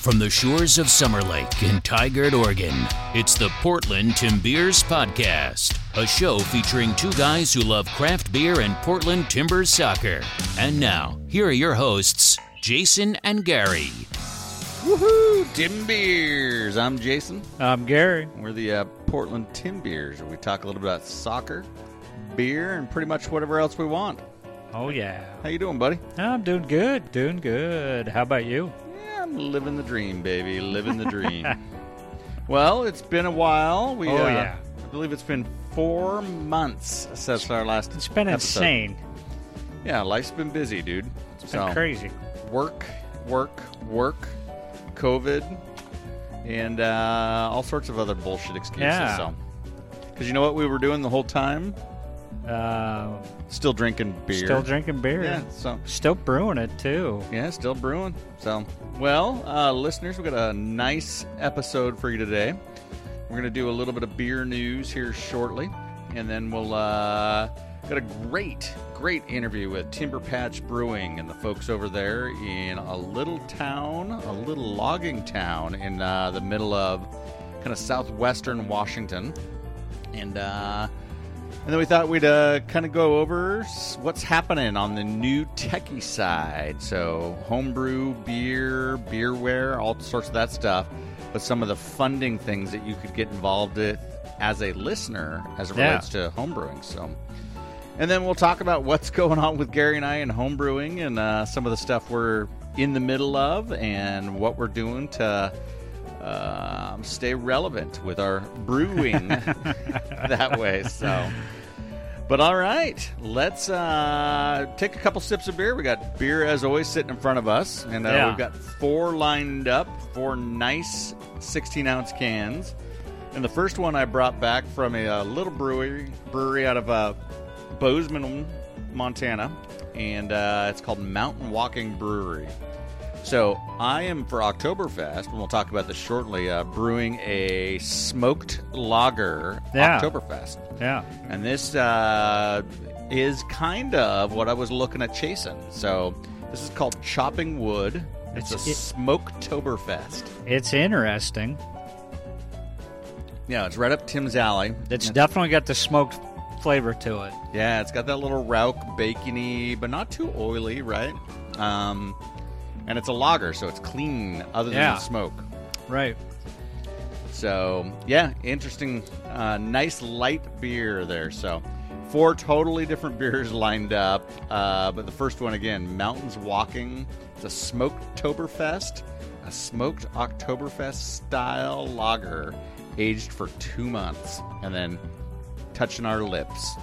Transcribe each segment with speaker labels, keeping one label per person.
Speaker 1: From the shores of Summer Lake in Tigard, Oregon, it's the Portland Timbeers Podcast, a show featuring two guys who love craft beer and Portland Timbers soccer. And now, here are your hosts, Jason and Gary.
Speaker 2: Woohoo! Timbeers. I'm Jason.
Speaker 3: I'm Gary.
Speaker 2: We're the uh, Portland Timbeers, where we talk a little bit about soccer, beer, and pretty much whatever else we want.
Speaker 3: Oh yeah.
Speaker 2: How you doing, buddy?
Speaker 3: I'm doing good, doing good. How about you?
Speaker 2: I'm living the dream, baby. Living the dream. well, it's been a while. We,
Speaker 3: Oh,
Speaker 2: uh,
Speaker 3: yeah.
Speaker 2: I believe it's been four months since our last.
Speaker 3: It's been
Speaker 2: episode.
Speaker 3: insane.
Speaker 2: Yeah, life's been busy, dude.
Speaker 3: It's been crazy.
Speaker 2: work, work, work, COVID, and uh, all sorts of other bullshit excuses.
Speaker 3: Yeah.
Speaker 2: So, because you know what we were doing the whole time?
Speaker 3: Uh,
Speaker 2: Still drinking beer.
Speaker 3: still drinking beer.
Speaker 2: Yeah. So
Speaker 3: Still brewing it too.
Speaker 2: yeah, still brewing. So well, uh, listeners, we got a nice episode for you today. We're gonna do a little bit of beer news here shortly, and then we'll uh, got a great, great interview with Timber Patch Brewing and the folks over there in a little town, a little logging town in uh, the middle of kind of southwestern Washington, and. And then we thought we'd uh, kind of go over what's happening on the new techie side. So, homebrew, beer, beerware, all sorts of that stuff. But some of the funding things that you could get involved with as a listener as it
Speaker 3: Yeah.
Speaker 2: relates to homebrewing. So, and then we'll talk about what's going on with Gary and I in homebrewing and uh, some of the stuff we're in the middle of and what we're doing to um, stay relevant with our brewing that way. So, but all right, let's uh, take a couple sips of beer. We got beer as always sitting in front of us, and uh,
Speaker 3: Yeah.
Speaker 2: we've got four lined up, four nice 16 ounce cans. And the first one I brought back from a, uh little brewery brewery out of uh, Bozeman, Montana, and uh, it's called Mountain Walking Brewery. So I am for Oktoberfest, and we'll talk about this shortly. Uh, brewing a smoked lager
Speaker 3: Yeah.
Speaker 2: Oktoberfest,
Speaker 3: Yeah.
Speaker 2: and this uh, is kind of what I was looking at chasing. So this is called Chopping Wood. It's,
Speaker 3: It's-
Speaker 2: a
Speaker 3: it-
Speaker 2: Smoak'Toberfest.
Speaker 3: It's interesting.
Speaker 2: Yeah, it's right up Tim's alley.
Speaker 3: It's definitely got the smoked flavor to it.
Speaker 2: Yeah, it's got that little Rauch bacony, but not too oily, right? Um, and it's a lager, so it's clean other than
Speaker 3: Yeah.
Speaker 2: the smoke.
Speaker 3: Right.
Speaker 2: So yeah, interesting, uh, nice light beer there. So four totally different beers lined up, uh, but the first one again, Mountains Walking. It's a smoked Toberfest, a smoked Oktoberfest style lager, aged for two months, and then touching our lips.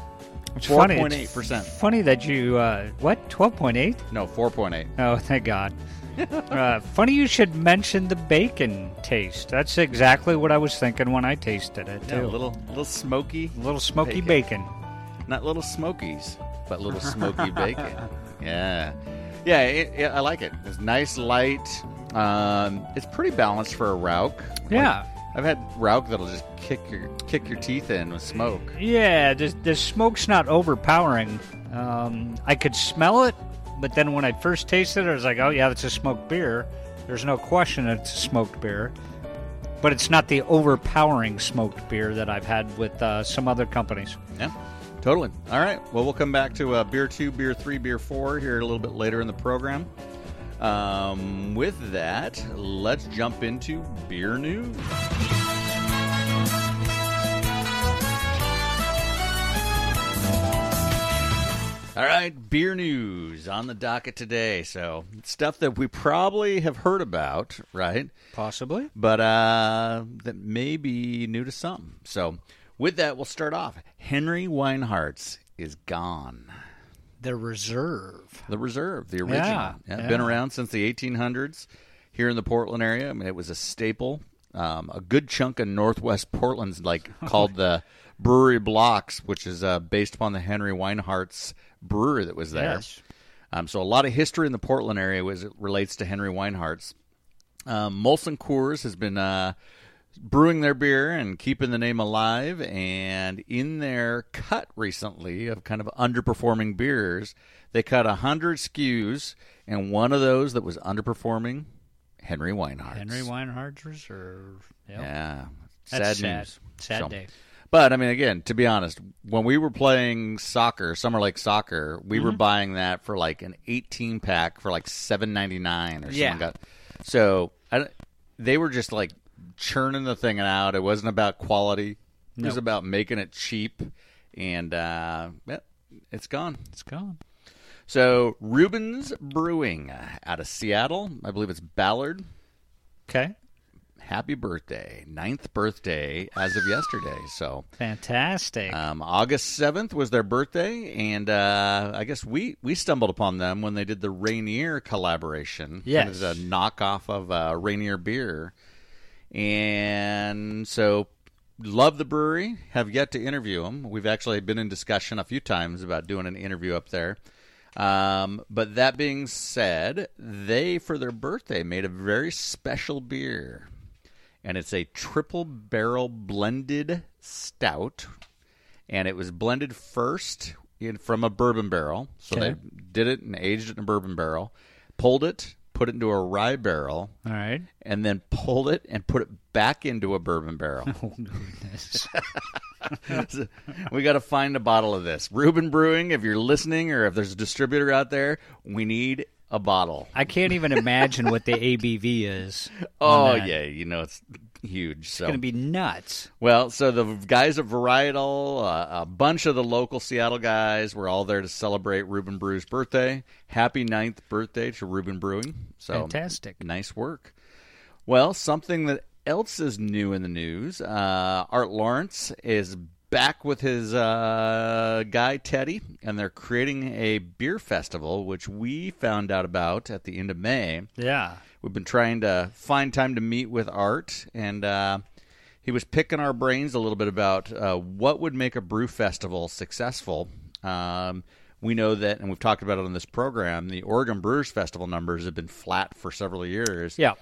Speaker 2: Four
Speaker 3: funny.
Speaker 2: point eight percent.
Speaker 3: Funny that you uh, what twelve point eight?
Speaker 2: No, four point eight.
Speaker 3: Oh, thank God. Uh, funny you should mention the bacon taste. That's exactly what I was thinking when I tasted it too.
Speaker 2: Yeah, a little, little smoky,
Speaker 3: little smoky
Speaker 2: bacon.
Speaker 3: bacon.
Speaker 2: not little smokies, but little smoky bacon. Yeah, yeah, it, it, I like it. It's nice, light. Um, it's pretty balanced for a Rauch.
Speaker 3: Yeah.
Speaker 2: Like, I've had Rauch that'll just kick your kick your teeth in with smoke.
Speaker 3: Yeah, the, the smoke's not overpowering. Um, I could smell it, but then when I first tasted it, I was like, oh, yeah, that's a smoked beer. There's no question it's a smoked beer. But it's not the overpowering smoked beer that I've had with uh, some other companies.
Speaker 2: Yeah, totally. All right. Well, we'll come back to uh, beer two, beer three, beer four here a little bit later in the program. Um, with that, let's jump into beer news. All right, beer news on the docket today. So, stuff that we probably have heard about, right?
Speaker 3: Possibly.
Speaker 2: but uh, that may be new to some. So, with that, we'll start off. Henry Weinhard's is gone.
Speaker 3: The reserve.
Speaker 2: The Reserve, the original,
Speaker 3: Yeah,
Speaker 2: been
Speaker 3: yeah.
Speaker 2: around since the 1800s here in the Portland area. I mean, it was a staple. Um, a good chunk of Northwest Portland's like called the Brewery Blocks, which is uh, based upon the Henry Weinhard's brewery that was there.
Speaker 3: Yes.
Speaker 2: Um, so a lot of history in the Portland area as it relates to Henry Weinhard's. Um, Molson Coors has been uh, brewing their beer and keeping the name alive. And in their cut recently of kind of underperforming beers, they cut 100 SKUs, and one of those that was underperforming Henry Weinhard.
Speaker 3: Henry Weinhard's reserve. Yep.
Speaker 2: Yeah.
Speaker 3: That's
Speaker 2: sad news.
Speaker 3: Sad
Speaker 2: So-
Speaker 3: day.
Speaker 2: But I mean, again, to be honest, when we were playing soccer, Summer Lake Soccer, we
Speaker 3: Mm-hmm.
Speaker 2: were buying that for like an 18 pack for like 7.99 or
Speaker 3: Yeah.
Speaker 2: something. Got, so I, they were just like churning the thing out. It wasn't about quality. It was about making it cheap, and uh, yeah, it's gone.
Speaker 3: It's gone.
Speaker 2: So Reuben's Brewing out of Seattle, I believe it's Ballard.
Speaker 3: Okay.
Speaker 2: Happy birthday, ninth birthday as of yesterday. So
Speaker 3: Fantastic.
Speaker 2: Um, August seventh was their birthday, and uh, I guess we we stumbled upon them when they did the Rainier collaboration.
Speaker 3: Yes.
Speaker 2: Kind of a knockoff of uh, Rainier beer, and so love the brewery. Have yet to interview them. We've actually been in discussion a few times about doing an interview up there. Um, but that being said, they for their birthday made a very special beer, and it's a triple barrel blended stout and it was blended first in, from a bourbon barrel. So
Speaker 3: Okay.
Speaker 2: they did it and aged it in a bourbon barrel, pulled it, put it into a rye barrel,
Speaker 3: All right.
Speaker 2: and then pulled it and put it back into a bourbon barrel.
Speaker 3: Oh goodness.
Speaker 2: So we got to find a bottle of this. Reuben Brewing, if you're listening or if there's a distributor out there, we need a bottle.
Speaker 3: I can't even imagine what the ABV is.
Speaker 2: Oh yeah, you know it's huge. So
Speaker 3: It's gonna be nuts.
Speaker 2: Well, so the guys at Varietal, uh, a bunch of the local Seattle guys were all there to celebrate Reuben Brew's birthday. Happy ninth birthday to Reuben Brewing. So
Speaker 3: Fantastic.
Speaker 2: nice work. Well, something that else is new in the news. Uh, Art Lawrence is back with his uh, guy Teddy, and they're creating a beer festival, which we found out about at the end of May.
Speaker 3: Yeah.
Speaker 2: We've been trying to find time to meet with Art, and uh, he was picking our brains a little bit about uh, what would make a brew festival successful. Um, we know that, and we've talked about it on this program, the Oregon Brewers Festival numbers have been flat for several years.
Speaker 3: Yeah.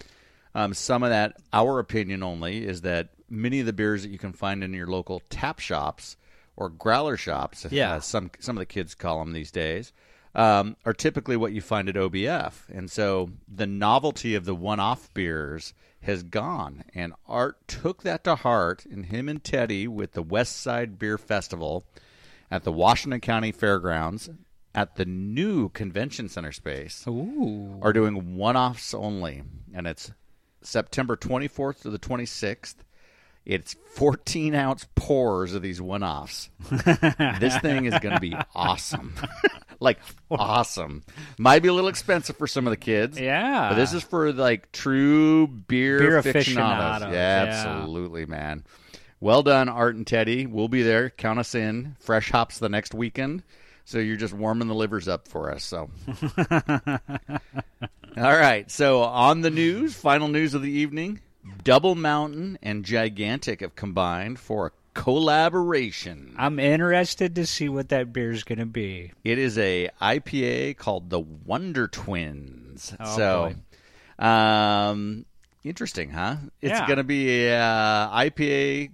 Speaker 2: Um, some of that, our opinion only, is that many of the beers that you can find in your local tap shops or growler shops,
Speaker 3: Yeah.
Speaker 2: uh, some some of the kids call them these days, um, are typically what you find at OBF. And so the novelty of the one-off beers has gone. And Art took that to heart, and him and Teddy with the West Side Beer Festival at the Washington County Fairgrounds at the new convention center space
Speaker 3: Ooh.
Speaker 2: are doing one offs only, and it's September 24th to the 26th. It's 14 ounce pours of these one offs. this thing is going to be awesome. like, awesome. Might be a little expensive for some of the kids.
Speaker 3: Yeah.
Speaker 2: But this is for like true beer,
Speaker 3: Beer
Speaker 2: aficionados.
Speaker 3: aficionados,
Speaker 2: Yeah,
Speaker 3: yeah.
Speaker 2: absolutely, man. Well done, Art and Teddy. We'll be there. Count us in. Fresh hops the next weekend. So you're just warming the livers up for us. So. All right. So on the news, final news of the evening, Double Mountain and Gigantic have combined for a collaboration.
Speaker 3: I'm interested to see what that beer is gonna be.
Speaker 2: It is a IPA called the Wonder Twins.
Speaker 3: Oh,
Speaker 2: so, um, interesting, huh? It's
Speaker 3: Yeah.
Speaker 2: going to be a uh, IPA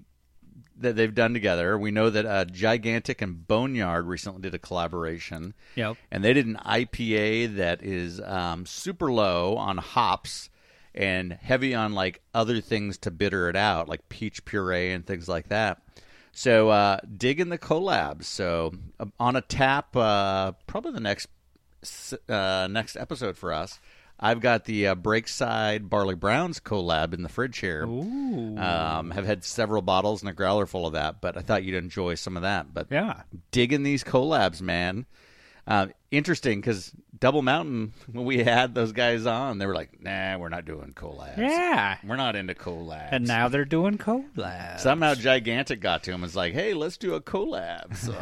Speaker 2: that they've done together. We know that uh, Gigantic and Boneyard recently did a collaboration,
Speaker 3: Yep.
Speaker 2: and they did an IPA that is um, super low on hops and heavy on like other things to bitter it out, like peach puree and things like that. So uh, dig in the collabs. So uh, on a tap, uh, probably the next uh, next episode for us. I've got the uh, Breakside Barley Browns collab in the fridge here.
Speaker 3: Ooh.
Speaker 2: Um, have had several bottles and a growler full of that, but I thought you'd enjoy some of that. But
Speaker 3: yeah.
Speaker 2: digging these collabs, man. Uh, interesting because Double Mountain, when we had those guys on, they were like, "Nah, we're not doing collabs.
Speaker 3: Yeah.
Speaker 2: we're not into collabs."
Speaker 3: And now they're doing collabs.
Speaker 2: somehow Gigantic got to him. and Was like, "Hey, let's do a collab." So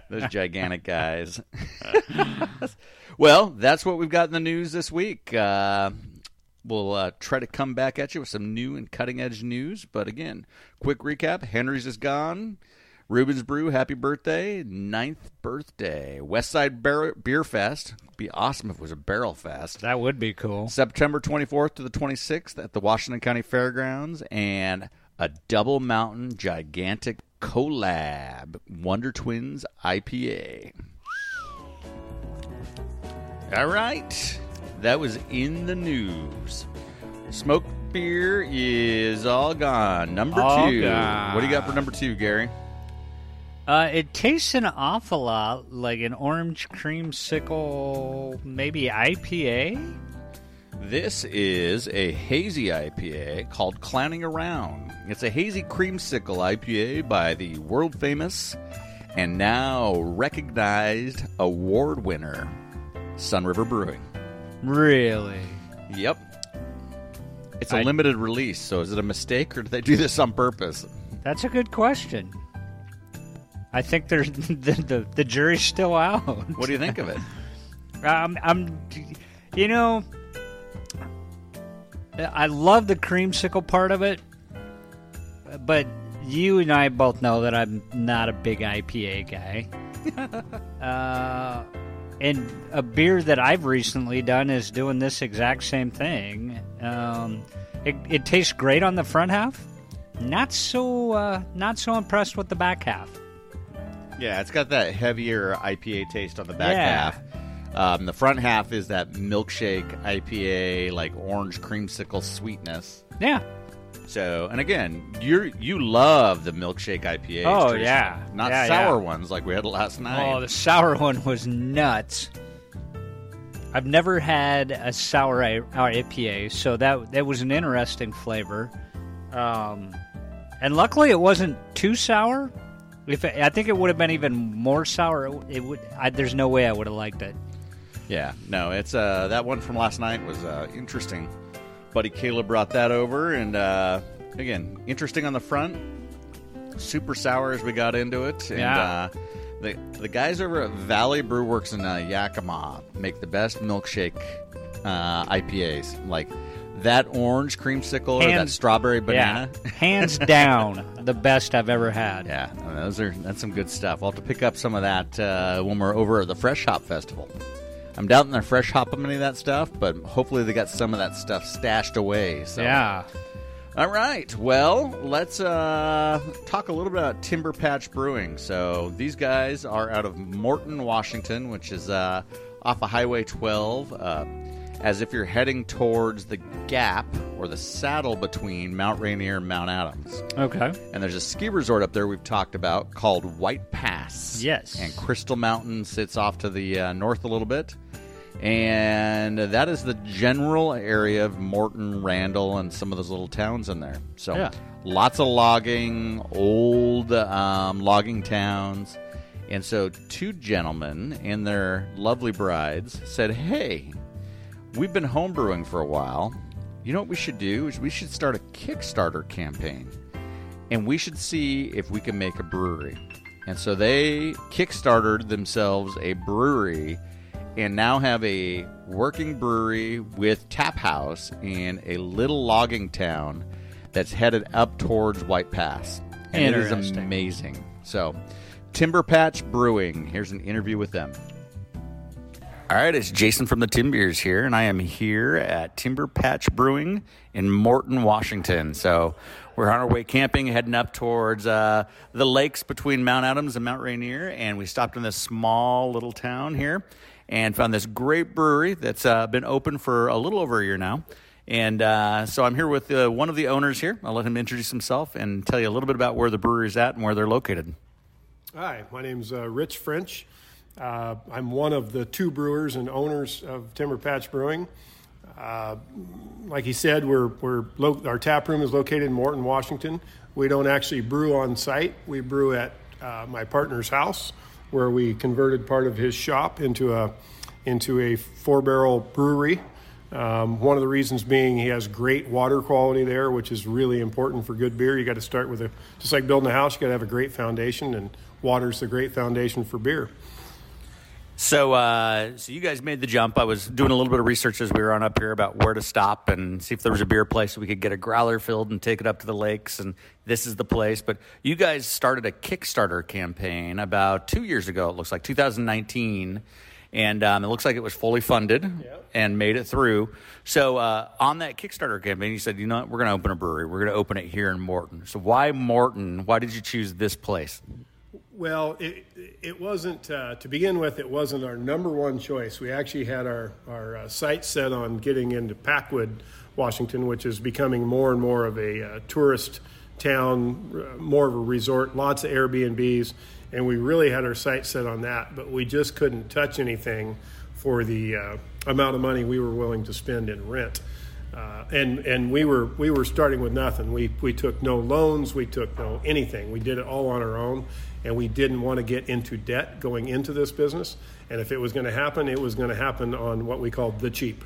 Speaker 2: those gigantic guys. well, that's what we've got in the news this week. Uh, we'll uh, try to come back at you with some new and cutting edge news. But again, quick recap: Henry's is gone. Reuben's Brew, happy birthday, ninth birthday. Westside Bar- Beer Fest. Be awesome if it was a barrel fest.
Speaker 3: that would be cool.
Speaker 2: September 24th to the 26th at the Washington County Fairgrounds, and a Double Mountain Gigantic Collab Wonder Twins IPA. All right. That was in the news. Smoke beer is all gone. Number
Speaker 3: All
Speaker 2: two.
Speaker 3: gone.
Speaker 2: What do you got for number two, Gary?
Speaker 3: Uh, it tastes an awful lot like an orange creamsicle, maybe IPA.
Speaker 2: This is a hazy IPA called Clowning Around. It's a hazy creamsicle IPA by the world famous and now recognized award winner, Sunriver Brewing.
Speaker 3: Really?
Speaker 2: Yep. It's a
Speaker 3: I-
Speaker 2: limited release, so is it a mistake or did they do this on purpose?
Speaker 3: That's a good question. I think there's the, the the jury's still out.
Speaker 2: What do you think of it?
Speaker 3: Um, I'm, you know, I love the creamsicle part of it, but you and I both know that I'm not a big IPA guy. uh, and a beer that I've recently done is doing this exact same thing. Um, it, it tastes great on the front half. Not so, uh, not so impressed with the back half.
Speaker 2: Yeah, it's got that heavier IPA taste on the back
Speaker 3: Yeah.
Speaker 2: half. Um, the front half is that milkshake IPA, like orange creamsicle sweetness.
Speaker 3: Yeah,
Speaker 2: So, and again, you you love the milkshake IPA.
Speaker 3: Oh, yeah.
Speaker 2: not
Speaker 3: Yeah,
Speaker 2: sour
Speaker 3: yeah.
Speaker 2: ones like we had last night.
Speaker 3: Oh, the sour one was nuts. I've never had a sour IPA, so that that was an interesting flavor. Um, and luckily, it wasn't too sour. If it, I think it would have been even more sour, it, it would. I, there's no way I would have liked it.
Speaker 2: Yeah, no, it's uh that one from last night was uh, interesting. Buddy Caleb brought that over, and uh, again, interesting on the front. Super sour as we got into it, and
Speaker 3: Yeah.
Speaker 2: uh, the the guys over at Valley Brew Works in uh, Yakima make the best milkshake uh, IPAs. Like that orange creamsicle or that strawberry banana.
Speaker 3: Yeah, hands down, the best I've ever had.
Speaker 2: Yeah, those are that's some good stuff. I'll have to pick up some of that uh, when we're over at the Fresh Hop Festival. I'm doubting they're fresh hopping any of that stuff, but hopefully they got some of that stuff stashed away. So.
Speaker 3: Yeah.
Speaker 2: All right. Well, let's uh, talk a little bit about Timber Patch Brewing. So these guys are out of Morton, Washington, which is uh, off of Highway 12. Uh, as if you're heading towards the gap or the saddle between Mount Rainier and Mount Adams.
Speaker 3: Okay.
Speaker 2: And there's a ski resort up there we've talked about called White Pass.
Speaker 3: Yes.
Speaker 2: And Crystal Mountain sits off to the uh, north a little bit. And that is the general area of Morton, Randle, and some of those little towns in there. So
Speaker 3: Yeah.
Speaker 2: lots of logging, old um, logging towns. And so two gentlemen and their lovely brides said, Hey, we've been homebrewing for a while. You know what we should do is we should start a Kickstarter campaign and we should see if we can make a brewery. And so they kickstarted themselves a brewery and now have a working brewery with tap house in a little logging town that's headed up towards White Pass. And it is amazing. So, Timber Patch Brewing, here's an interview with them. All right, it's Jason from the Timbeers here, and I am here at Timber Patch Brewing in Morton, Washington. So we're on our way camping, heading up towards uh, the lakes between Mount Adams and Mount Rainier, and we stopped in this small little town here and found this great brewery that's uh, been open for a little over a year now. And uh, so I'm here with uh, one of the owners here. I'll let him introduce himself and tell you a little bit about where the brewery is at and where they're located.
Speaker 4: Hi, my name's uh, Rich French. Uh, I'm one of the two brewers and owners of Timber Patch Brewing. Uh, like he said, we're, we're lo- our tap room is located in Morton, Washington. We don't actually brew on site. We brew at uh, my partner's house, where we converted part of his shop into a into a four barrel brewery. Um, one of the reasons being he has great water quality there, which is really important for good beer. You got to start with a just like building a house. You got to have a great foundation, and water's the great foundation for beer.
Speaker 2: So, uh, so you guys made the jump. I was doing a little bit of research as we were on up here about where to stop and see if there was a beer place we could get a growler filled and take it up to the lakes. And this is the place. But you guys started a Kickstarter campaign about two years ago. It looks like 2019, and um, it looks like it was fully funded
Speaker 4: Yep.
Speaker 2: and made it through. So, uh, on that Kickstarter campaign, you said, you know, what? we're going to open a brewery. We're going to open it here in Morton. So, why Morton? Why did you choose this place?
Speaker 4: Well, it, it wasn't, uh, to begin with, it wasn't our number one choice. We actually had our, our uh, sights set on getting into Packwood, Washington, which is becoming more and more of a uh, tourist town, uh, more of a resort, lots of Airbnbs, and we really had our sights set on that, but we just couldn't touch anything for the uh, amount of money we were willing to spend in rent. Uh, and and we were we were starting with nothing. We we took no loans. We took no anything. We did it all on our own, and we didn't want to get into debt going into this business. And if it was going to happen, it was going to happen on what we called the cheap.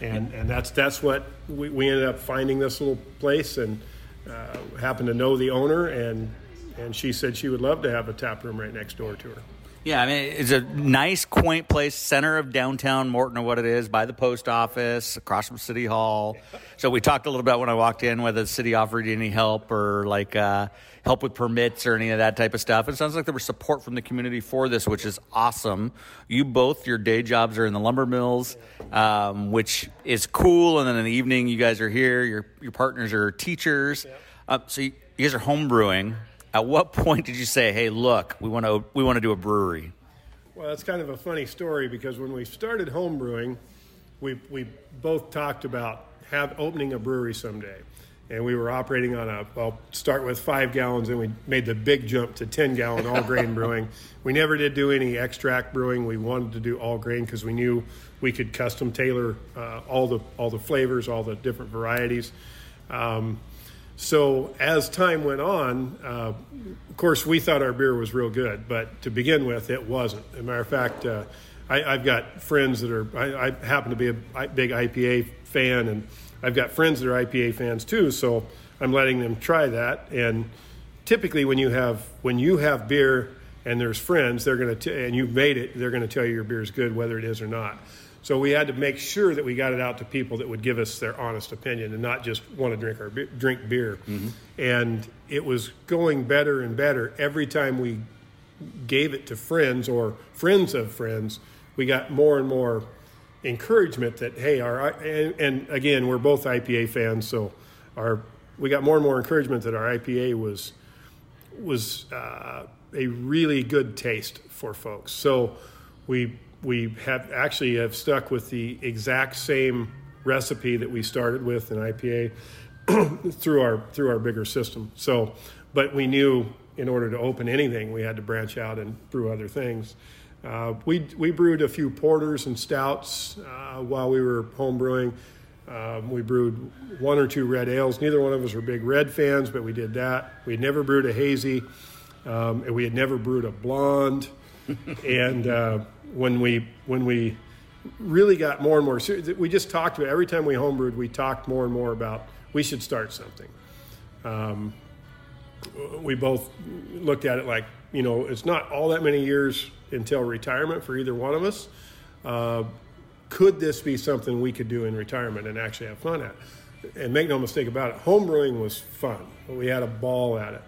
Speaker 4: And and that's that's what we, we ended up finding this little place and uh, happened to know the owner and and she said she would love to have a tap room right next door to her.
Speaker 2: Yeah, I mean, it's a nice, quaint place, center of downtown Morton, or what it is, by the post office, across from City Hall. So we talked a little bit when I walked in whether the city offered any help or like uh, help with permits or any of that type of stuff. It sounds like there was support from the community for this, which is awesome. You both, your day jobs are in the lumber mills, um, which is cool. And then in the evening, you guys are here. Your your partners are teachers. Uh, so you, you guys are home brewing. At what point did you say, "Hey, look, we want to we want to do a brewery"?
Speaker 4: Well, that's kind of a funny story because when we started home brewing, we we both talked about have opening a brewery someday, and we were operating on a well start with five gallons, and we made the big jump to ten gallon all grain brewing. We never did do any extract brewing. We wanted to do all grain because we knew we could custom tailor uh, all the all the flavors, all the different varieties. Um, so as time went on, uh, of course, we thought our beer was real good, but to begin with, it wasn't. As a matter of fact, uh, I, have got friends that are. I, I, happen to be a big IPA fan, and I've got friends that are IPA fans too. So I'm letting them try that. And typically, when you have when you have beer and there's friends, they're going to and you've made it, they're going to tell you your beer is good, whether it is or not. So we had to make sure that we got it out to people that would give us their honest opinion and not just want to drink our drink beer. Mm-hmm. And it was going better and better every time we gave it to friends or friends of friends. We got more and more encouragement that hey, our and, and again we're both IPA fans, so our we got more and more encouragement that our IPA was was uh, a really good taste for folks. So we we have actually have stuck with the exact same recipe that we started with in IPA through our through our bigger system. So, but we knew in order to open anything, we had to branch out and brew other things. Uh, we we brewed a few porters and stouts uh, while we were home brewing. Um, we brewed one or two red ales. Neither one of us were big red fans, but we did that. We had never brewed a hazy, um, and we had never brewed a blonde. And uh, when we when we really got more and more serious, we just talked about every time we homebrewed, we talked more and more about we should start something. Um, we both looked at it like you know it's not all that many years until retirement for either one of us. Uh, could this be something we could do in retirement and actually have fun at? And make no mistake about it, homebrewing was fun. We had a ball at it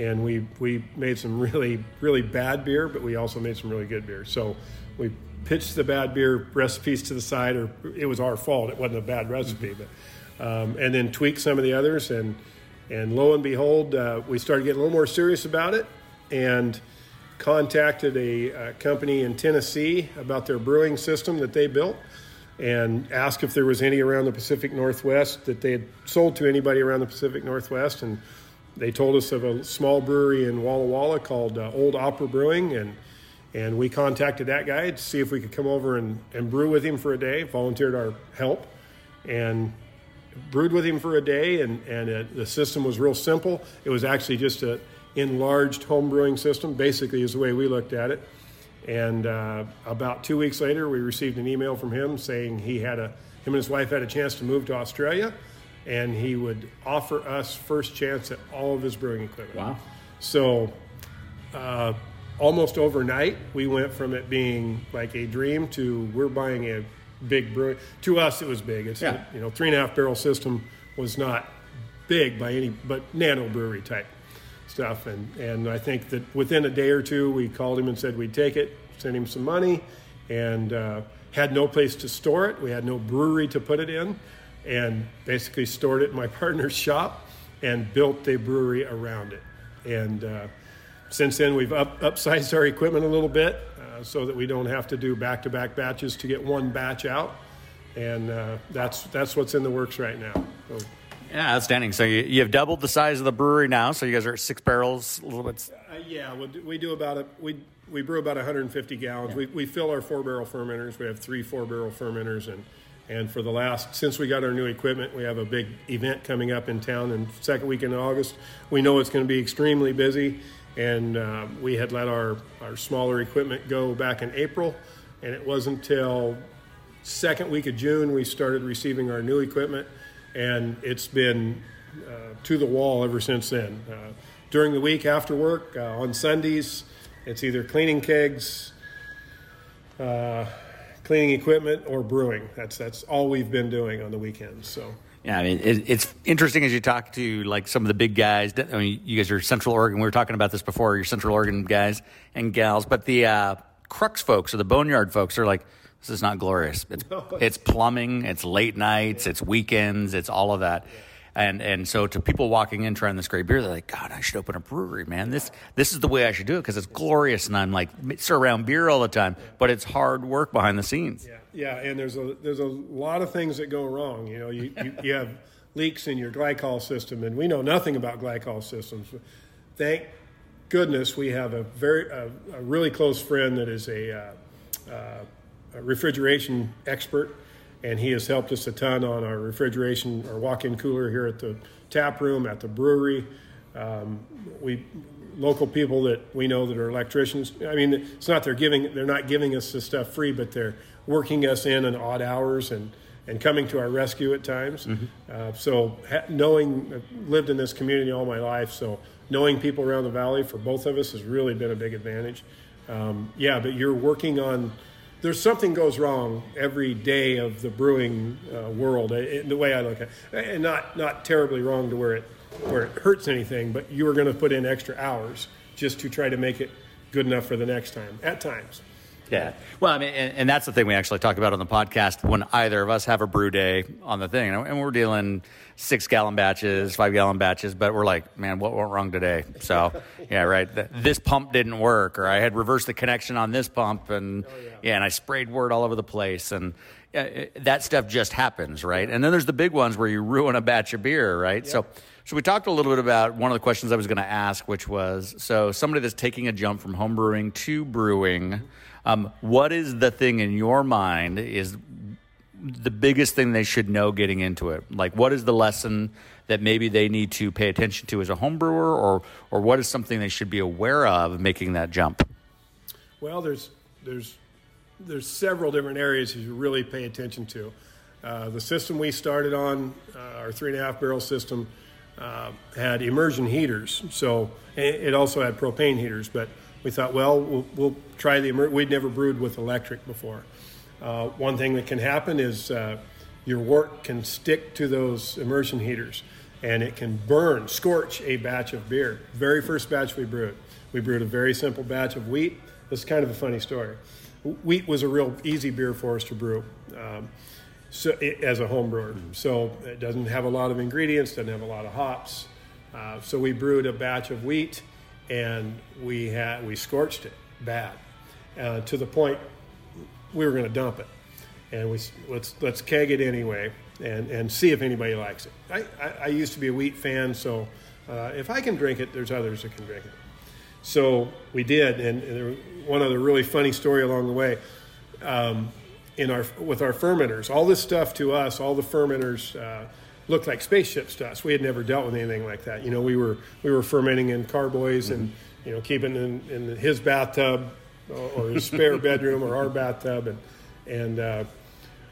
Speaker 4: and we we made some really really bad beer, but we also made some really good beer. So we pitched the bad beer recipes to the side, or it was our fault. It wasn't a bad recipe, but um, and then tweaked some of the others, and and lo and behold, uh, we started getting a little more serious about it, and contacted a, a company in Tennessee about their brewing system that they built and asked if there was any around the Pacific Northwest that they had sold to anybody around the Pacific Northwest. And they told us of a small brewery in Walla Walla called uh, Old Opera Brewing. And and we contacted that guy to see if we could come over and, and brew with him for a day, volunteered our help, and brewed with him for a day. And, and it, the system was real simple. It was actually just an enlarged home brewing system, basically, is the way we looked at it. And uh, about two weeks later, we received an email from him saying he had a, him and his wife had a chance to move to Australia, and he would offer us first chance at all of his brewing equipment.
Speaker 2: Wow!
Speaker 4: So uh, almost overnight, we went from it being like a dream to we're buying a big brewery. To us, it was big. It's yeah. you know three and a half barrel system was not big by any but nano brewery type stuff. And and I think that within a day or two, we called him and said we'd take it, send him some money, and uh, had no place to store it. We had no brewery to put it in, and basically stored it in my partner's shop and built a brewery around it. And uh, since then, we've up, upsized our equipment a little bit uh, so that we don't have to do back-to-back batches to get one batch out, and uh, that's that's what's in the works right now. So,
Speaker 2: yeah, outstanding. So you, you have doubled the size of the brewery now. So you guys are at six barrels, a little bit.
Speaker 4: Uh, yeah, we do, we do about a we we brew about 150 gallons. Yeah. We we fill our four barrel fermenters. We have three four barrel fermenters, and and for the last since we got our new equipment, we have a big event coming up in town in second week in August. We know it's going to be extremely busy and uh, we had let our, our smaller equipment go back in April, and it wasn't until second week of June we started receiving our new equipment, and it's been uh, to the wall ever since then. Uh, during the week after work, uh, on Sundays, it's either cleaning kegs, uh, cleaning equipment, or brewing. That's that's all we've been doing on the weekends. So.
Speaker 2: Yeah, I mean, it, it's interesting as you talk to like some of the big guys. I mean, you guys are Central Oregon. We were talking about this before. You're Central Oregon guys and gals, but the uh, Crux folks or the Boneyard folks are like, this is not glorious. It's it's plumbing, it's late nights, it's weekends, it's all of that. And and so to people walking in trying this great beer, they're like, God, I should open a brewery, man. This this is the way I should do it because it's glorious, and I'm like surround beer all the time, but it's hard work behind the scenes.
Speaker 4: Yeah. Yeah, and there's a there's a lot of things that go wrong. You know, you, you, you have leaks in your glycol system, and we know nothing about glycol systems. Thank goodness we have a very a, a really close friend that is a, uh, uh, a, refrigeration expert, and he has helped us a ton on our refrigeration, our walk-in cooler here at the tap room at the brewery. Um, we local people that we know that are electricians. I mean, it's not they're giving they're not giving us the stuff free, but they're working us in on odd hours and, and coming to our rescue at times. Mm-hmm. Uh, so ha- knowing, I've lived in this community all my life, so knowing people around the valley for both of us has really been a big advantage. Um, yeah, but you're working on. There's something goes wrong every day of the brewing uh, world. It, the way I look at it, and not not terribly wrong to where it where it hurts anything, but you are going to put in extra hours just to try to make it good enough for the next time. At times.
Speaker 2: Yeah. Well, I mean, and, and, that's the thing we actually talk about on the podcast when either of us have a brew day on the thing, and we're dealing six gallon batches, five gallon batches, but we're like, man, what went wrong today? So, yeah, right. This pump didn't work, or I had reversed the connection on this pump, and oh, yeah. yeah. and I sprayed wort all over the place, and yeah, that stuff just happens, right? And then there's the big ones where you ruin a batch of beer, right? Yeah. So. So we talked a little bit about one of the questions I was going to ask, which was so somebody that's taking a jump from home brewing to brewing, um, what is the thing in your mind is the biggest thing they should know getting into it? Like, what is the lesson that maybe they need to pay attention to as a home brewer, or or what is something they should be aware of making that jump?
Speaker 4: Well, there's there's there's several different areas you really pay attention to. Uh, the system we started on, uh, our three and a half barrel system, uh, had immersion heaters. So it also had propane heaters, but we thought, well, we'll, we'll try the. We'd never brewed with electric before. Uh, one thing that can happen is uh, your wort can stick to those immersion heaters, and it can burn, scorch a batch of beer. Very first batch we brewed, we brewed a very simple batch of wheat. This is kind of a funny story. Wheat was a real easy beer for us to brew. Um, so it, as a home brewer. So it doesn't have a lot of ingredients, doesn't have a lot of hops. Uh, so we brewed a batch of wheat and we had we scorched it bad uh, to the point we were going to dump it, and we let's let's keg it anyway and and see if anybody likes it. I, I, I used to be a wheat fan, so uh, if I can drink it, there's others that can drink it. So we did, and, and one other really funny story along the way. Um, in our with our fermenters, all this stuff to us, all the fermenters. Uh, looked like spaceships to us. We had never dealt with anything like that. You know, we were we were fermenting in carboys mm-hmm. and you know keeping in, in his bathtub or his spare bedroom or our bathtub, and and uh,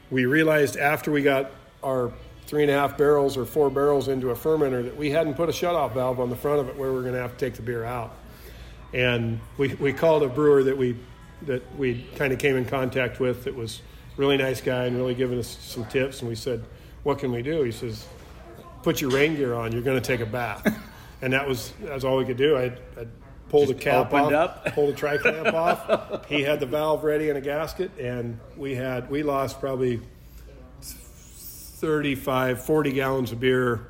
Speaker 4: we realized after we got our three and a half barrels or four barrels into a fermenter that we hadn't put a shutoff valve on the front of it where we are going to have to take the beer out. And we, we called a brewer that we that we kind of came in contact with that was really nice guy and really giving us some tips. And we said, what can we do? He says, put your rain gear on. You're going to take a bath. and that was that's all we could do. I I pulled the cap off, up. pulled the tri clamp off. He had the valve ready in a gasket, and we had we lost probably 35, 40 gallons of beer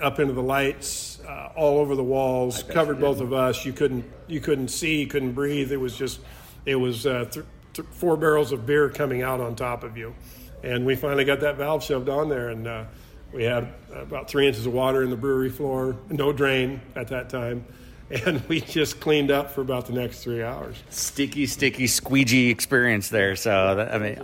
Speaker 4: up into the lights, uh, all over the walls, covered both of us. You couldn't you couldn't see, you couldn't breathe. It was just it was uh, th- th- four barrels of beer coming out on top of you, and we finally got that valve shoved on there, and uh, we had about three inches of water in the brewery floor, no drain at that time. And we just cleaned up for about the next three hours.
Speaker 2: Sticky, sticky, squeegee experience there. So, that, I mean,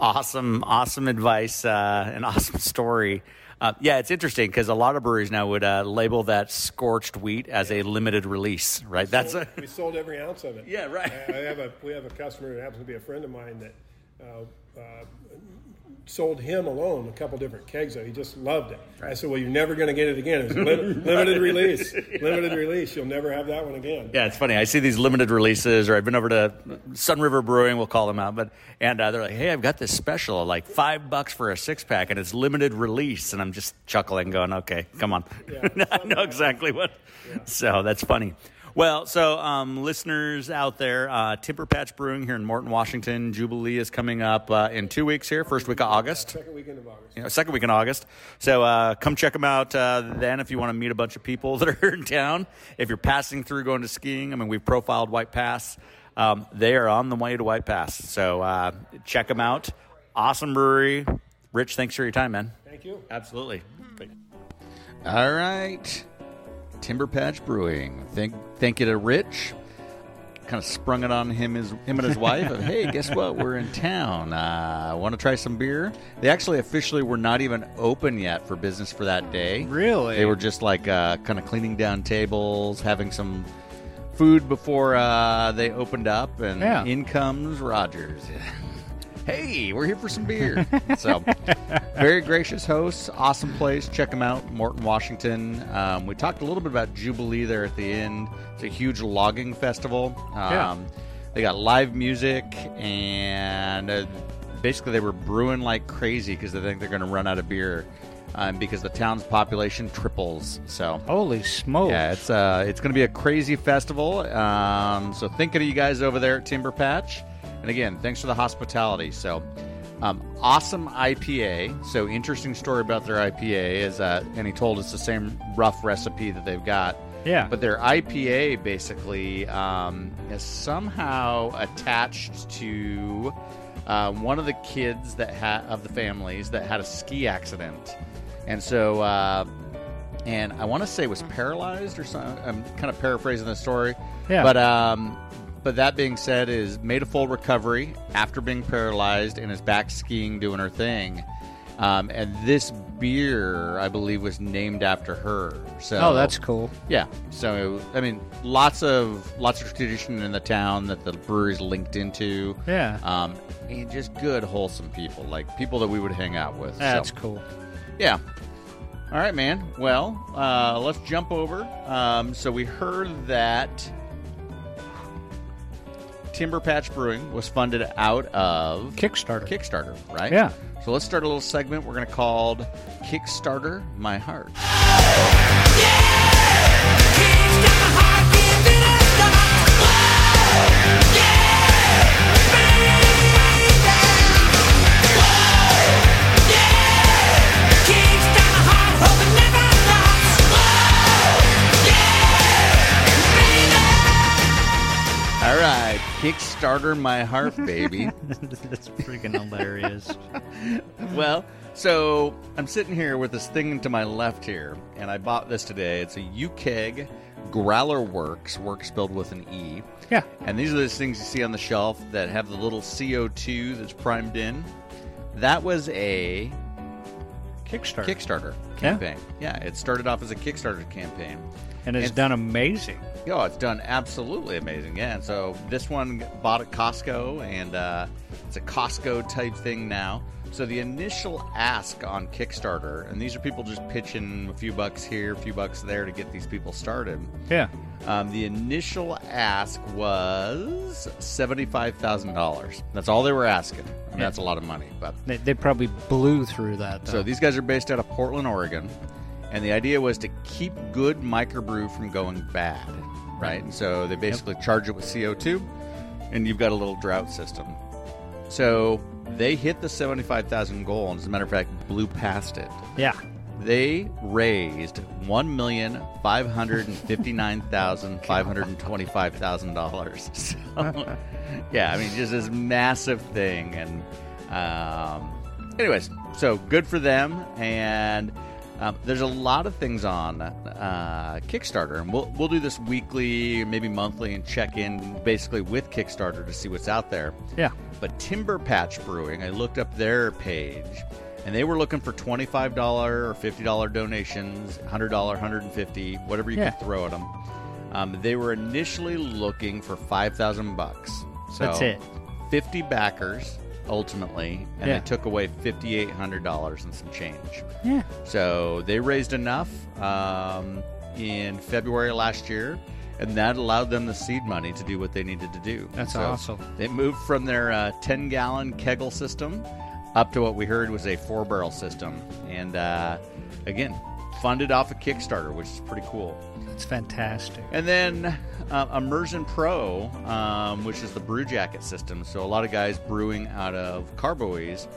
Speaker 2: awesome, awesome advice, uh, an awesome story. Uh, yeah, it's interesting because a lot of breweries now would uh, label that scorched wheat as a limited release, right? That's a,
Speaker 4: we sold every ounce of it.
Speaker 2: Yeah, right.
Speaker 4: I, I have a we have a customer that happens to be a friend of mine that uh, uh, sold him alone a couple different kegs of. it. He just loved it. I said, "Well, you're never going to get it again. It's lim- limited release. Limited release. You'll never have that one again."
Speaker 2: Yeah, it's funny. I see these limited releases, or I've been over to Sunriver Brewing, we'll call them out, but and uh, they're like, "Hey, I've got this special, like five bucks for a six pack, and it's limited release." And I'm just chuckling, going, "Okay, come on, I know exactly what." So that's funny. Well, so um, listeners out there, uh, Timber Patch Brewing here in Morton, Washington, Jubilee is coming up uh, in two weeks here, first week of August
Speaker 4: Second weekend of August.
Speaker 2: you know, second week in August. So uh, come check them out uh, then if you want to meet a bunch of people that are in town. If you're passing through going to skiing, I mean, we've profiled White Pass. Um, they are on the way to White Pass. So uh, check them out. Awesome brewery. Rich, thanks for your time, man.
Speaker 4: Thank you.
Speaker 2: Absolutely. All right. Timber Patch Brewing. Thank, thank you to Rich. Kind of sprung it on him, his, him and his wife. Of, hey, guess what? We're in town. Uh, Want to try some beer? They actually officially were not even open yet for business for that day.
Speaker 3: Really?
Speaker 2: They were just like uh, kind of cleaning down tables, having some food before uh, they opened up, and
Speaker 3: Yeah.
Speaker 2: in comes Rogers. hey, we're here for some beer. so, very gracious hosts, awesome place. Check them out, Morton, Washington. Um, we talked a little bit about Jubilee there at the end. It's a huge logging festival. Um,
Speaker 3: Yeah.
Speaker 2: They got live music, and uh, basically they were brewing like crazy because they think they're going to run out of beer. Um, because the town's population triples, so
Speaker 3: Holy smokes!
Speaker 2: yeah, it's uh, it's going to be a crazy festival. Um, so thinking of you guys over there at Timber Patch, and again, thanks for the hospitality. So, um, awesome IPA. So interesting story about their IPA is that, and he told us the same rough recipe that they've got.
Speaker 3: Yeah.
Speaker 2: But their IPA basically um, is somehow attached to uh, one of the kids that had of the families that had a ski accident, and so. Uh, and I want to say was paralyzed or something. I'm kind of paraphrasing the story.
Speaker 3: Yeah.
Speaker 2: But um, but that being said, is made a full recovery after being paralyzed and is back skiing, doing her thing. Um, and this beer, I believe, was named after her. So
Speaker 3: Oh, that's cool.
Speaker 2: yeah. So I mean, lots of lots of tradition in the town that the brewery's linked into.
Speaker 3: Yeah.
Speaker 2: Um, and just good, wholesome people, like people that we would hang out with.
Speaker 3: That's
Speaker 2: so.
Speaker 3: cool.
Speaker 2: Yeah. All right, man. Well, uh, let's jump over. Um, so we heard that Timber Patch Brewing was funded out of
Speaker 3: Kickstarter.
Speaker 2: Kickstarter, right?
Speaker 3: Yeah.
Speaker 2: So let's start a little segment we're going to call Kickstarter My Heart. All right, Kickstarter My Heart, baby.
Speaker 3: That's freaking hilarious.
Speaker 2: well, so I'm sitting here with this thing to my left here, and I bought this today. It's a UKEG GrowlerWerks, work spelled with an E.
Speaker 3: Yeah.
Speaker 2: And these are those things you see on the shelf that have the little CO2 that's primed in. That was a
Speaker 3: Kickstarter.
Speaker 2: Kickstarter campaign. Yeah, it started off as a Kickstarter campaign.
Speaker 3: and it's
Speaker 2: And-
Speaker 3: done amazing.
Speaker 2: Oh, it's done absolutely amazing. Yeah, and so this one bought at Costco, and uh, it's a Costco type thing now. So the initial ask on Kickstarter, and these are people just pitching a few bucks here, a few bucks there to get these people started.
Speaker 3: Yeah.
Speaker 2: Um, the initial ask was seventy-five thousand dollars. That's all they were asking. I mean,
Speaker 3: Yeah.
Speaker 2: that's a lot of money, but
Speaker 3: They, they probably blew through that. Though.
Speaker 2: so these guys are based out of Portland, Oregon, and the idea was to keep good microbrew from going bad, right? And so they basically charge it with CO2, and you've got a little drought system. So they hit the seventy-five thousand goal, and as a matter of fact, blew past it.
Speaker 3: yeah.
Speaker 2: They raised one million five hundred and fifty nine thousand five hundred and twenty five thousand dollars. So, yeah, I mean, just this massive thing, and um, anyways, so good for them. And um, there's a lot of things on uh, Kickstarter, and we'll we'll do this weekly, maybe monthly, and check in basically with Kickstarter to see what's out there.
Speaker 3: Yeah.
Speaker 2: But Timber Patch Brewing, I looked up their page, and they were looking for twenty-five dollar or fifty-dollar donations, $100, 150, whatever you
Speaker 3: Yeah.
Speaker 2: could throw at them. Um, they were initially looking for five thousand bucks. So
Speaker 3: That's it.
Speaker 2: Fifty backers ultimately, and
Speaker 3: Yeah.
Speaker 2: they took away fifty-eight hundred dollars and some change.
Speaker 3: Yeah.
Speaker 2: So they raised enough um, in February last year, and that allowed them the seed money to do what they needed to do.
Speaker 3: That's
Speaker 2: So
Speaker 3: awesome.
Speaker 2: They moved from their uh, 10 gallon keggle system up to what we heard was a four barrel system. And uh, again, funded off a Kickstarter, which is pretty cool.
Speaker 3: That's fantastic.
Speaker 2: And then uh, Immersion Pro, um, which is the brew jacket system. So a lot of guys brewing out of carboys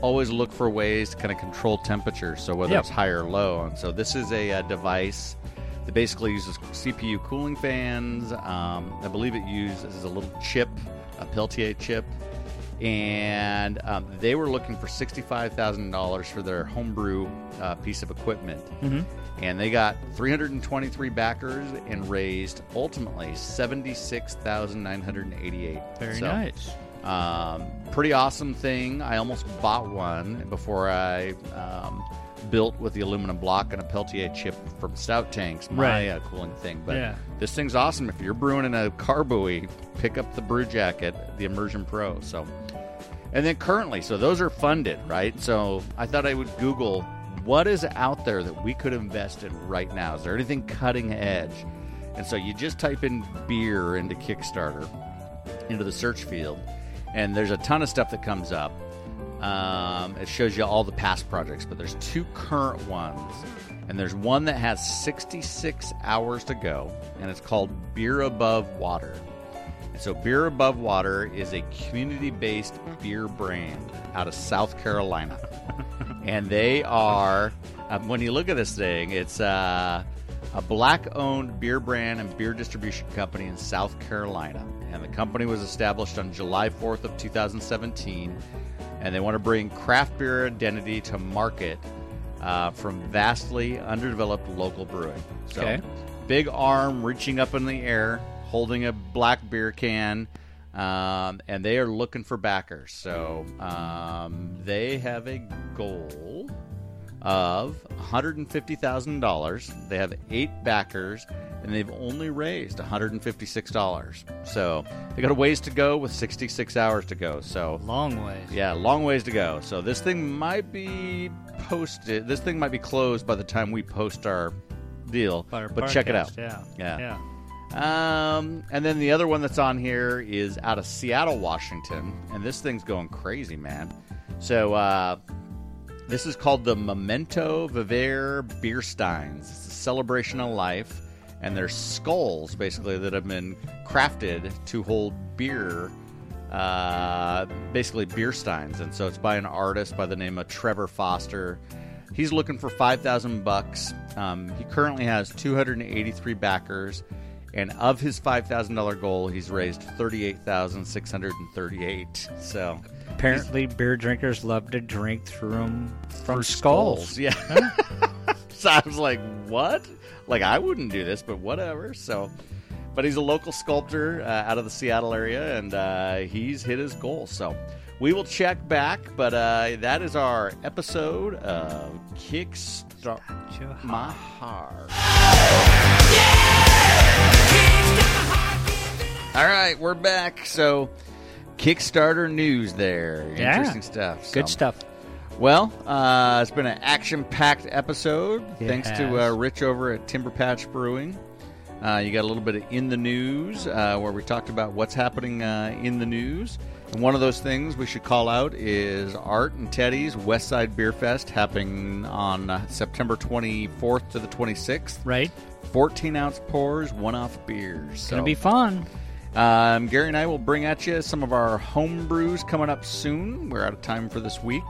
Speaker 2: always look for ways to kind of control temperature. So whether
Speaker 3: Yep.
Speaker 2: it's high or low. And so this is a, uh device that basically uses CPU cooling fans. Um, I believe it uses a little chip, a Peltier chip. And um, they were looking for $65,000 for their homebrew uh, piece of equipment
Speaker 3: hmm
Speaker 2: and they got 323 backers and raised ultimately 76,988.
Speaker 3: Very
Speaker 2: So,
Speaker 3: nice.
Speaker 2: Um, pretty awesome thing. I almost bought one before I um, built with the aluminum block and a Peltier chip from Stout Tanks, my
Speaker 3: Right.
Speaker 2: uh, cooling thing. But
Speaker 3: Yeah.
Speaker 2: this thing's awesome. If you're brewing in a carboy, pick up the Brew Jacket, the Immersion Pro. So, and then currently, so those are funded, right? So I thought I would Google what is out there that we could invest in right now. Is there anything cutting edge? And so you just type in beer into Kickstarter, into the search field, and there's a ton of stuff that comes up. Um, it shows you all the past projects, but there's two current ones, and there's one that has 66 hours to go, and it's called Beer Above Water. And so, Beer Above Water is a community based beer brand out of South Carolina. and they are, um, when you look at this thing, it's uh, a black owned beer brand and beer distribution company in South Carolina. And the company was established on July 4th of 2017. And they want to bring craft beer identity to market uh, from vastly underdeveloped local brewing. So,
Speaker 3: Okay.
Speaker 2: big arm reaching up in the air, holding a black beer can, um, and they are looking for backers. So um, they have a goal of $150,000. They have eight backers, and they've only raised $156. So they got a ways to go with 66 hours to go. So
Speaker 3: Long ways.
Speaker 2: yeah, long ways to go. So this thing might be posted. This thing might be closed by the time we post our deal. But check it out. Yeah.
Speaker 3: Yeah. Yeah.
Speaker 2: Um, and then the other one that's on here is out of Seattle, Washington, and this thing's going crazy, man. So uh, this is called the Memento Vivere Beer Steins. It's a celebration of life, and they're skulls basically that have been crafted to hold beer. Uh, basically beer steins, and so it's by an artist by the name of Trevor Foster. He's looking for five thousand bucks. Um, he currently has two hundred and eighty-three backers, and of his five thousand dollar goal, he's raised thirty-eight thousand six hundred and thirty-eight. So
Speaker 3: Apparently, beer drinkers love to drink through them from
Speaker 2: for
Speaker 3: skulls.
Speaker 2: yeah. so I was like, what? Like I wouldn't do this, but whatever. So, but he's a local sculptor uh, out of the Seattle area, and uh, he's hit his goal. So. We will check back, but uh, that is our episode of Kickstart My Heart. All right, we're back. So, Kickstarter news there.
Speaker 3: Yeah.
Speaker 2: Interesting stuff.
Speaker 3: Good stuff.
Speaker 2: Well, uh, it's been an action-packed episode.
Speaker 3: It
Speaker 2: thanks to uh, Rich over at Timber Patch Brewing. Uh, you got a little bit of in the news uh, where we talked about what's happening uh, in the news. And one of those things we should call out is Art and Teddy's West Side Beer Fest happening on uh, September 24th to the 26th.
Speaker 3: Right?
Speaker 2: 14 ounce pours, one off beers.
Speaker 3: It's
Speaker 2: So,
Speaker 3: going to be fun.
Speaker 2: Um, Gary and I will bring at you some of our home brews coming up soon. We're out of time for this week.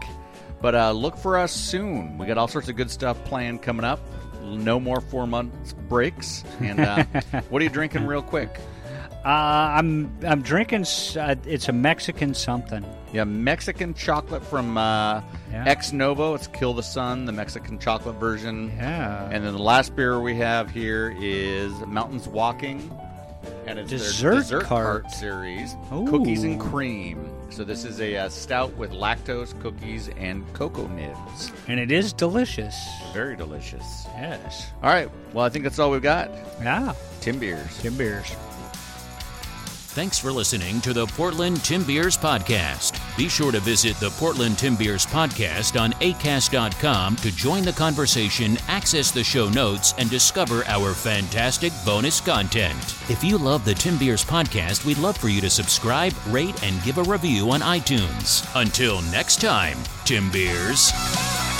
Speaker 2: But uh, look for us soon. We got all sorts of good stuff planned coming up. No more four months breaks. And uh, what are you drinking, real quick?
Speaker 3: Uh, I'm I'm drinking. Uh, it's a Mexican something.
Speaker 2: Yeah, Mexican chocolate from uh,
Speaker 3: Yeah.
Speaker 2: Ex Novo. It's Kill the Sun, the Mexican chocolate version.
Speaker 3: Yeah.
Speaker 2: And then the last beer we have here is Mountains Walking, and it's
Speaker 3: Dessert
Speaker 2: their dessert
Speaker 3: cart.
Speaker 2: cart series,
Speaker 3: Ooh.
Speaker 2: cookies and cream. So this is a uh, stout with lactose, cookies, and cocoa nibs.
Speaker 3: and it is delicious.
Speaker 2: Very delicious.
Speaker 3: Yes.
Speaker 2: All right, well I think that's all we've got.
Speaker 3: Yeah.
Speaker 2: Timbeers.
Speaker 3: Tim beers.
Speaker 1: Thanks for listening to the Portland Timbeers Podcast. Be sure to visit the Portland Timbeers Podcast on acast.com to join the conversation, access the show notes, and discover our fantastic bonus content. If you love the Timbeers Podcast, we'd love for you to subscribe, rate, and give a review on iTunes. Until next time, Timbeers.